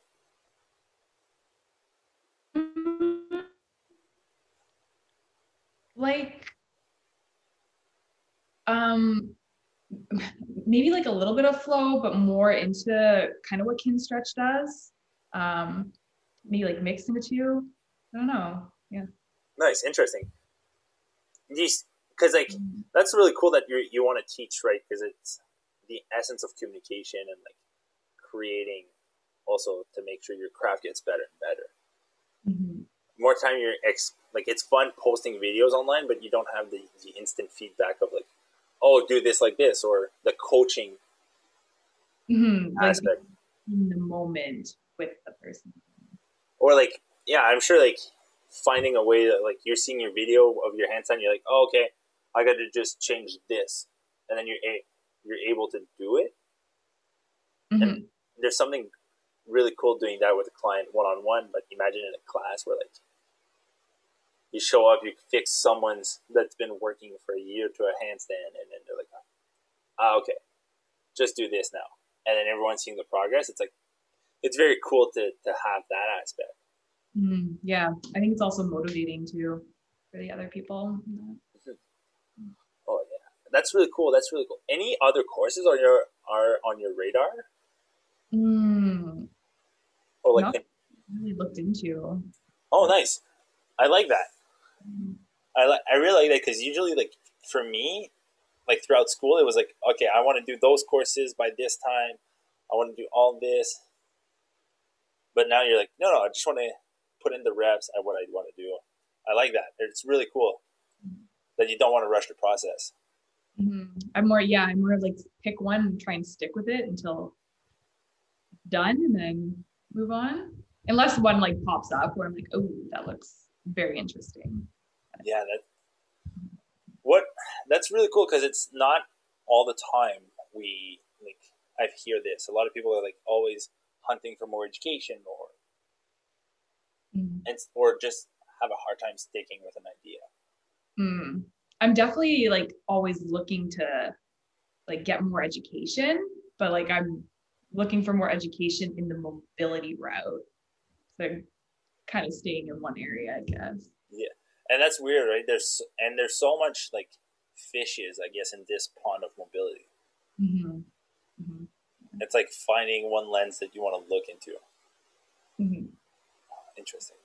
Like, um, maybe like a little bit of flow, but more into kind of what Kinstretch does. Um, maybe like mixing the two. I don't know. Yeah. Nice, interesting. Because like mm-hmm. that's really cool that you you want to teach, right? Because it's the essence of communication and like creating also to make sure your craft gets better and better. Mm-hmm. More time you're ex- like it's fun posting videos online, but you don't have the, the instant feedback of like, oh, do this like this, or the coaching mm-hmm. aspect like in the moment with the person. Or like, yeah, I'm sure like finding a way that like you're seeing your video of your handstand, you're like, oh, okay, I got to just change this, and then you're a- you're able to do it. Mm-hmm. And there's something really cool doing that with a client one on one. But imagine in a class where like you show up, you fix someone's that's been working for a year to a handstand, and then they're like, ah, okay, just do this now, and then everyone's seeing the progress. It's like it's very cool to to have that aspect. Mm, yeah, I think it's also motivating too for the other people. Mm-hmm. Oh yeah, that's really cool. That's really cool. Any other courses on your are on your radar? Mm. Or like Not really looked into. Oh, nice. I like that. Mm. I like. I really like that because usually, like for me, like throughout school, it was like, okay, I want to do those courses by this time. I want to do all this. But now you're like, no, no, I just want to put in the reps at what I want to do. I like that. It's really cool that you don't want to rush the process. Mm-hmm. I'm more, yeah, I'm more like pick one and try and stick with it until done and then move on. Unless one like pops up where I'm like, oh, that looks very interesting. Yeah, that what that's really cool because it's not all the time we like I hear this. A lot of people are like always hunting for more education or mm. and or just have a hard time sticking with an idea. Mm. I'm definitely like always looking to like get more education, but like I'm looking for more education in the mobility route. So kind of staying in one area, I guess. Yeah. And that's weird, right? There's and there's so much like fishes, I guess, in this pond of mobility. Mm-hmm. It's like finding one lens that you want to look into. Mm-hmm. Interesting.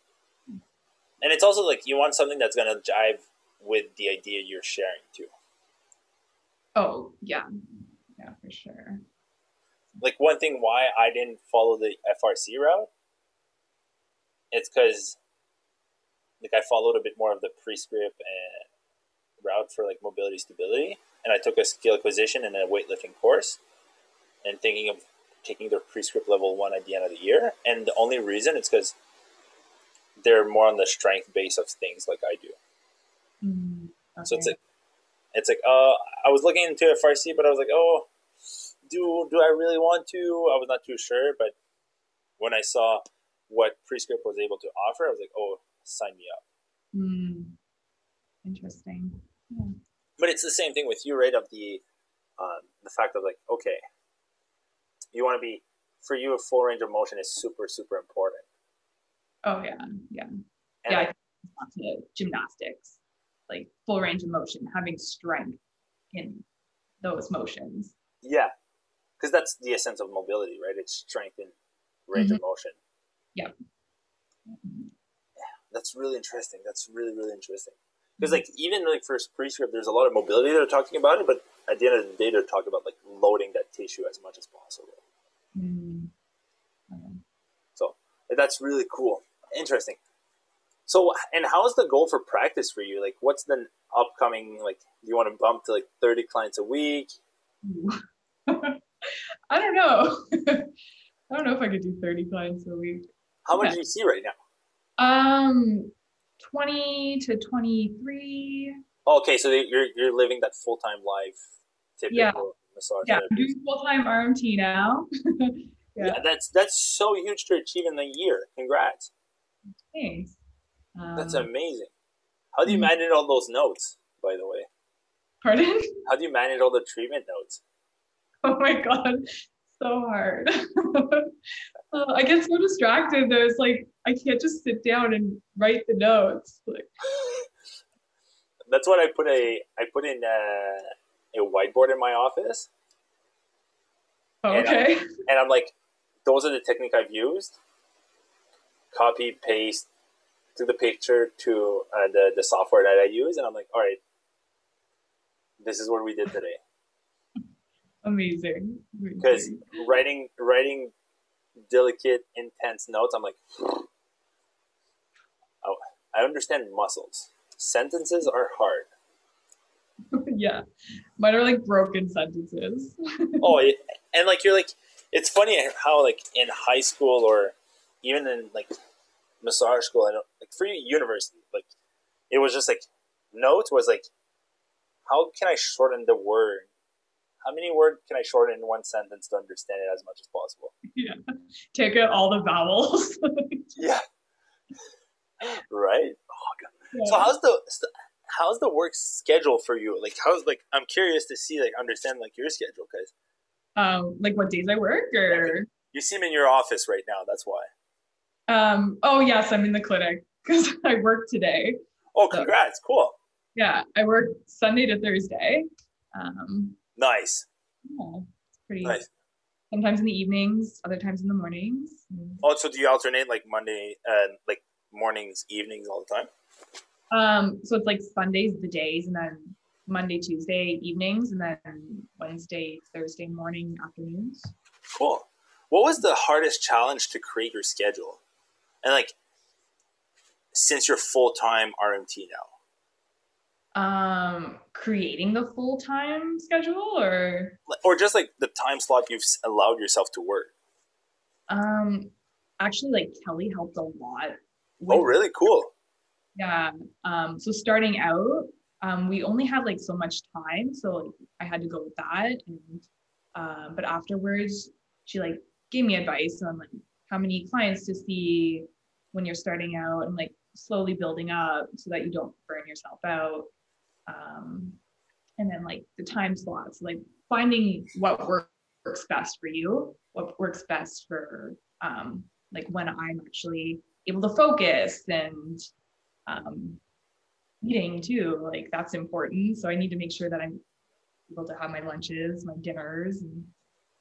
And it's also like you want something that's going to jive with the idea you're sharing too. Oh, yeah. Yeah, for sure. Like one thing why I didn't follow the FRC route, it's because like I followed a bit more of the prescript and route for like mobility stability, and I took a skill acquisition and a weightlifting course and thinking of taking their prescript level one at the end of the year. And the only reason is because they're more on the strength base of things like I do. Mm, okay. So it's like, it's like, uh, I was looking into FRC, but I was like, oh, do do I really want to? I was not too sure, but when I saw what Prescript was able to offer, I was like, oh, sign me up. Mm. Interesting. Yeah. But it's the same thing with you, right? Of the um, the fact of like, okay, you want to be for you a full range of motion is super super important. Oh yeah yeah. And yeah I, to gymnastics like full range of motion having strength in those motions. Yeah because that's the essence of mobility right? It's strength in range mm-hmm. of motion. Yep yeah that's really interesting that's really really interesting. Because like even like for prescript there's a lot of mobility they're talking about it but at the end of the day they're talking about like loading that tissue as much as possible mm. so that's really cool interesting So, and how's the goal for practice for you? Like, what's the upcoming, like, do you want to bump to like 30 clients a week? I don't know. I don't know if I could do 30 clients a week. How much yeah. do you see right now? Um, 20 to 23. okay, so you're you're living that full time life, typical yeah. Massage. Yeah, I'm doing full time RMT now. yeah. yeah. that's that's so huge to achieve in a year. Congrats. Thanks. Um, that's amazing. How do you mm-hmm. manage all those notes, by the way? Pardon? How do you manage all the treatment notes? Oh my god, so hard. uh, I get so distracted. There's like I can't just sit down and write the notes. Like that's what I put a I put in a, a whiteboard in my office. okay. And, I, and I'm like, those are the technique I've used. Copy paste to the picture to uh, the the software that I use, and I'm like, all right, this is what we did today. Amazing. Because writing writing delicate, intense notes, I'm like, oh, I understand muscles. Sentences are hard. yeah, mine are like broken sentences. oh, and like you're like, it's funny how like in high school or even in like massage school, I don't like for university, like it was just like notes was like, how can I shorten the word how many words can I shorten in one sentence to understand it as much as possible? Yeah. Take out all the vowels. yeah. Right. Oh, God. Yeah. So how's the how's the work schedule for you? Like how's like I'm curious to see like understand like your schedule because um like what days I work or you seem in your office right now, that's why. Um oh yes, I'm in the clinic because I work today. Oh congrats, so, cool. Yeah, I work Sunday to Thursday. Um Nice. Yeah, it's pretty nice. Sometimes in the evenings, other times in the mornings. Oh, so do you alternate like Monday and uh, like mornings, evenings all the time? Um, so it's like Sundays the days, and then Monday, Tuesday evenings, and then Wednesday, Thursday morning afternoons. Cool. What was the hardest challenge to create your schedule? And like, since you're full time RMT now, um creating the full-time schedule or or just like the time slot you've allowed yourself to work um actually like kelly helped a lot with, oh really cool yeah um so starting out um we only had like so much time so like i had to go with that and um but afterwards she like gave me advice on like how many clients to see when you're starting out and like slowly building up so that you don't burn yourself out um, and then like the time slots like finding what works best for you what works best for um, like when i'm actually able to focus and um, eating too like that's important so i need to make sure that i'm able to have my lunches my dinners and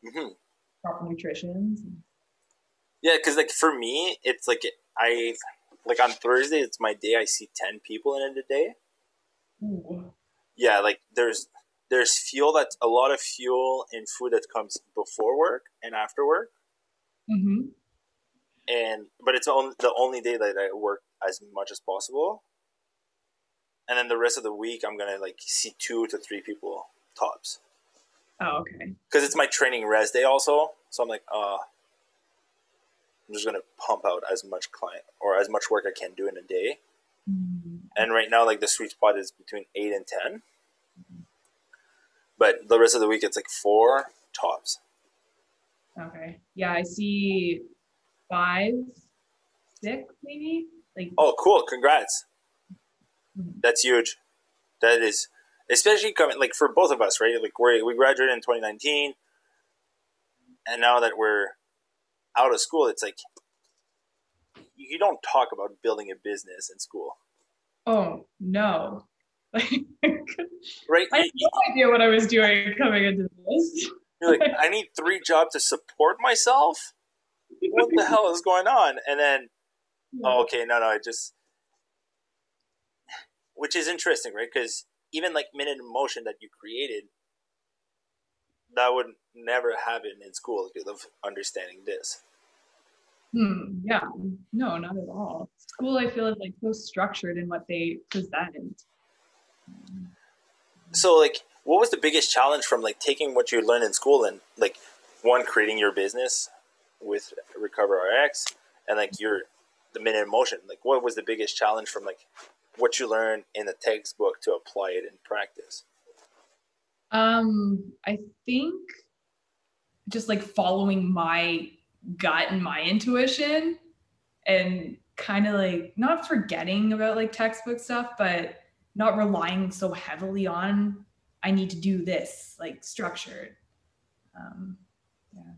mm-hmm. proper nutrition yeah because like for me it's like i like on thursday it's my day i see 10 people in a day Ooh. Yeah, like there's there's fuel that's a lot of fuel and food that comes before work and after work. Mm-hmm. And but it's on the only day that I work as much as possible. And then the rest of the week, I'm gonna like see two to three people tops. Oh, okay. Because it's my training res day also, so I'm like, uh, I'm just gonna pump out as much client or as much work I can do in a day. Mm-hmm. And right now, like the sweet spot is between eight and 10 mm-hmm. But the rest of the week, it's like four tops. Okay. Yeah, I see five, six, maybe. Like. Oh, cool! Congrats. Mm-hmm. That's huge. That is, especially coming like for both of us, right? Like we we graduated in 2019, and now that we're out of school, it's like you don't talk about building a business in school. Oh no. right? I had no idea what I was doing coming into this. You're like, I need three jobs to support myself? What the hell is going on? And then, oh, okay, no, no, I just, which is interesting, right? Because even like Minute in Motion that you created, that would never happen in school of understanding this. Hmm, yeah, no, not at all. School, I feel is like so structured in what they present. So, like, what was the biggest challenge from like taking what you learned in school and like one creating your business with Recover RX and like your the minute in motion? Like, what was the biggest challenge from like what you learned in the textbook to apply it in practice? Um, I think just like following my gut and my intuition and kind of like not forgetting about like textbook stuff, but not relying so heavily on I need to do this like structured. Um, yeah.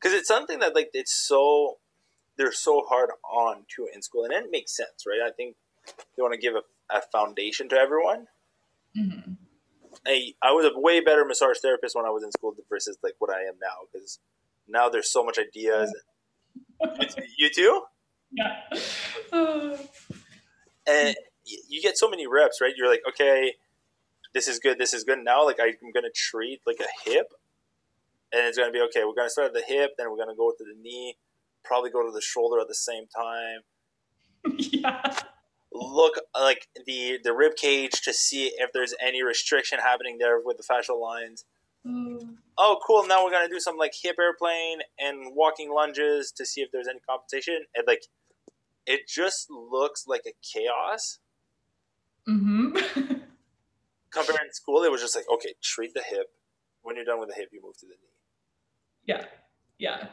Because it's something that like it's so they're so hard on to in school, and it makes sense, right? I think they want to give a, a foundation to everyone. Mm-hmm. I, I was a way better massage therapist when I was in school versus like what I am now because now there's so much ideas. you too? Yeah. and you get so many reps, right? You're like, okay, this is good, this is good. Now, like, I'm going to treat like a hip, and it's going to be okay. We're going to start at the hip, then we're going to go to the knee, probably go to the shoulder at the same time. yeah. Look like the the rib cage to see if there's any restriction happening there with the fascial lines. Mm. Oh, cool! Now we're gonna do some like hip airplane and walking lunges to see if there's any compensation. And like, it just looks like a chaos. Mm-hmm. Compared to school, it was just like, okay, treat the hip. When you're done with the hip, you move to the knee. Yeah, yeah.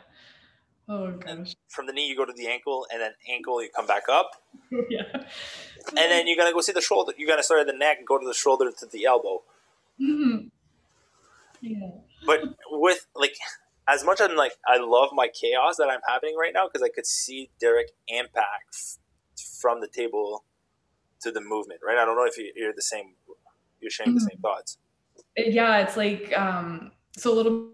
Oh gosh. From the knee, you go to the ankle, and then ankle, you come back up. yeah. And then you're gonna go see the shoulder. You're gonna start at the neck and go to the shoulder to the elbow. Mm-hmm. Yeah. But with like, as much as I'm like, I love my chaos that I'm having right now because I could see Derek impact from the table to the movement. Right. I don't know if you're the same. You're sharing mm-hmm. the same thoughts. Yeah, it's like um, so a little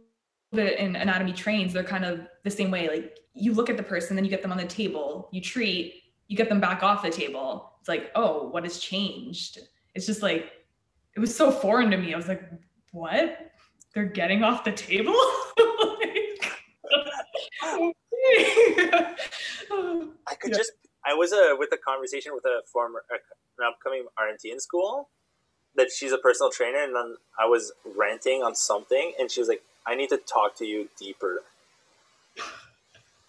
bit in anatomy trains. They're kind of the same way. Like you look at the person, then you get them on the table, you treat, you get them back off the table. It's like, oh, what has changed? It's just like it was so foreign to me. I was like, what? they're getting off the table. I could yeah. just. I was uh, with a conversation with a former, an upcoming RMT in school, that she's a personal trainer, and then I was ranting on something, and she was like, "I need to talk to you deeper."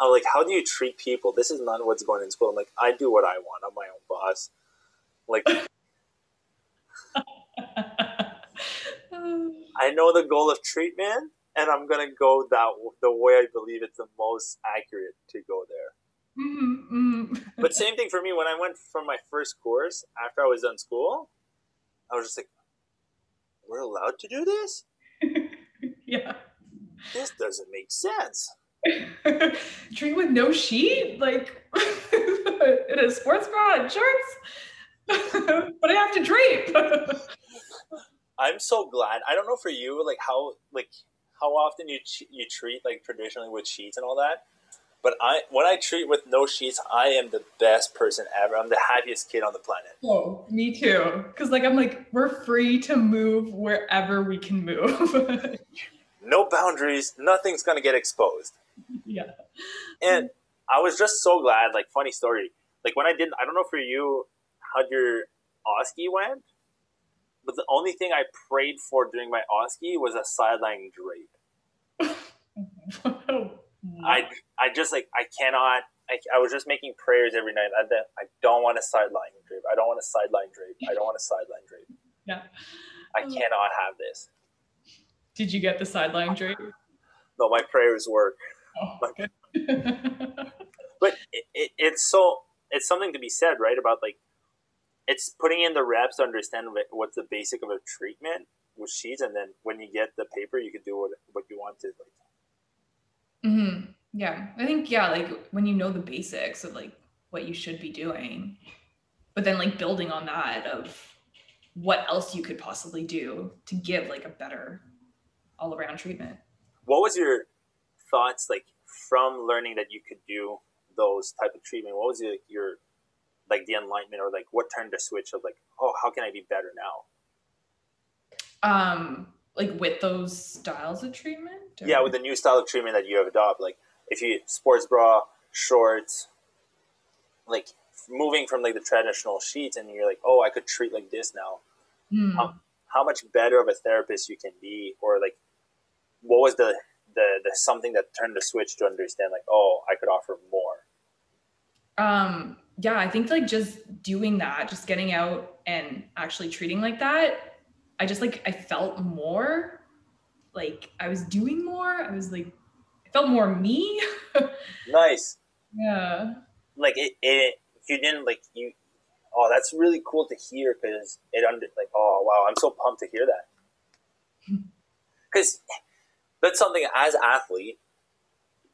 I'm like, "How do you treat people? This is not what's going in school." I'm like, "I do what I want. I'm my own boss." Like. I know the goal of treatment, and I'm gonna go that the way I believe it's the most accurate to go there. Mm-hmm, mm-hmm. but same thing for me when I went from my first course after I was done school. I was just like, "We're allowed to do this." yeah. This doesn't make sense. Train with no sheet, like in a sports bra and shorts. but I have to drape. I'm so glad. I don't know for you, like how like how often you you treat like traditionally with sheets and all that. But I when I treat with no sheets, I am the best person ever. I'm the happiest kid on the planet. Oh, me too. Cause like I'm like we're free to move wherever we can move. No boundaries. Nothing's gonna get exposed. Yeah. And I was just so glad. Like funny story. Like when I did, I don't know for you how your OSCE went, but the only thing I prayed for during my OSCE was a sideline drape. I I just like I cannot. I, I was just making prayers every night. I, I don't want a sideline drape. I don't want a sideline drape. I don't want a sideline drape. Yeah. I cannot have this. Did you get the sideline drape? No, my prayers work. Oh, okay. but it, it, it's so it's something to be said, right? About like it's putting in the reps to understand what's the basic of a treatment with sheets, and then when you get the paper, you can do what what you want to. Like. Mm-hmm. Yeah, I think yeah, like when you know the basics of like what you should be doing, but then like building on that of what else you could possibly do to give like a better all around treatment. What was your thoughts like from learning that you could do those type of treatment? What was your, your like the enlightenment or like what turned the switch of like oh how can i be better now um like with those styles of treatment or? yeah with the new style of treatment that you have adopted like if you sports bra shorts, like moving from like the traditional sheets, and you're like, oh, I could treat like this now. Mm. How, how much better of a therapist you can be, or like, what was the the the something that turned the switch to understand like, oh, I could offer more. Um. Yeah, I think like just doing that, just getting out and actually treating like that, I just like I felt more like I was doing more. I was like I felt more me. nice. Yeah. Like it, it if you didn't like you oh that's really cool to hear because it under like oh wow i'm so pumped to hear that because that's something as athlete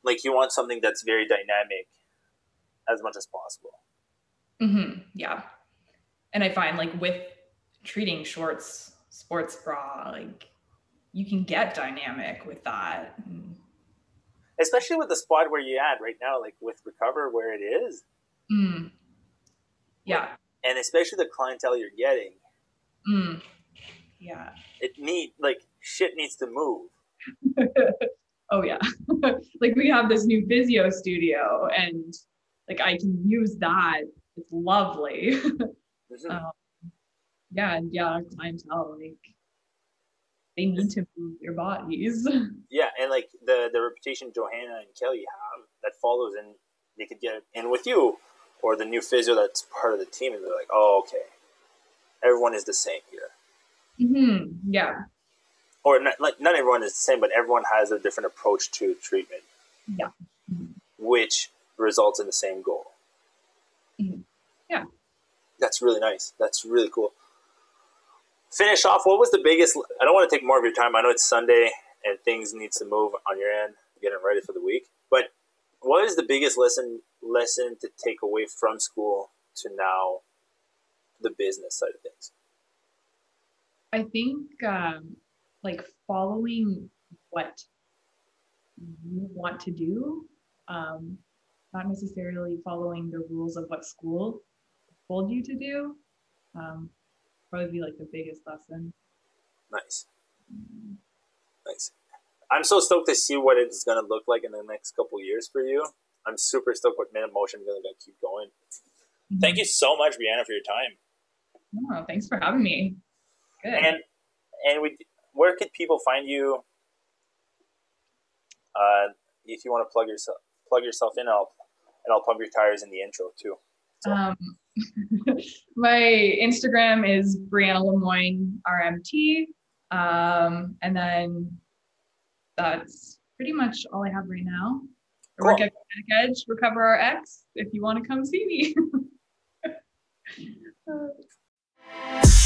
like you want something that's very dynamic as much as possible mm-hmm. yeah and i find like with treating shorts sports bra like you can get dynamic with that especially with the spot where you at right now like with recover where it is mm. Yeah. And especially the clientele you're getting. Mm. Yeah. It need like shit needs to move. oh yeah. like we have this new physio studio and like I can use that. It's lovely. um, yeah, and yeah, clientele like they need to move their bodies. Yeah, and like the the reputation Johanna and Kelly have that follows, and they could get in with you or the new physio that's part of the team, and they're like, oh, okay, everyone is the same here. Mm-hmm. Yeah. Or not, like, not everyone is the same, but everyone has a different approach to treatment. Yeah. Mm-hmm. Which results in the same goal. Mm-hmm. Yeah. That's really nice. That's really cool. Finish off. What was the biggest? I don't want to take more of your time. I know it's Sunday and things needs to move on your end, getting ready for the week. But what is the biggest lesson lesson to take away from school to now the business side of things? I think um, like following what you want to do, um, not necessarily following the rules of what school told you to do. Um, probably be like the biggest lesson. Nice. Nice. I'm so stoked to see what it's going to look like in the next couple years for you. I'm super stoked with Minute Motion going to keep going. Mm-hmm. Thank you so much, Brianna, for your time. Oh, thanks for having me. Good. And and we, where could people find you? Uh, if you want to plug yourself plug yourself in, I'll and I'll pump your tires in the intro too. So. Um, my Instagram is Brianna Lemoine RMT, um, and then that's pretty much all I have right now. Cool. Work at Edge, Recover Rx, if you want to come see me.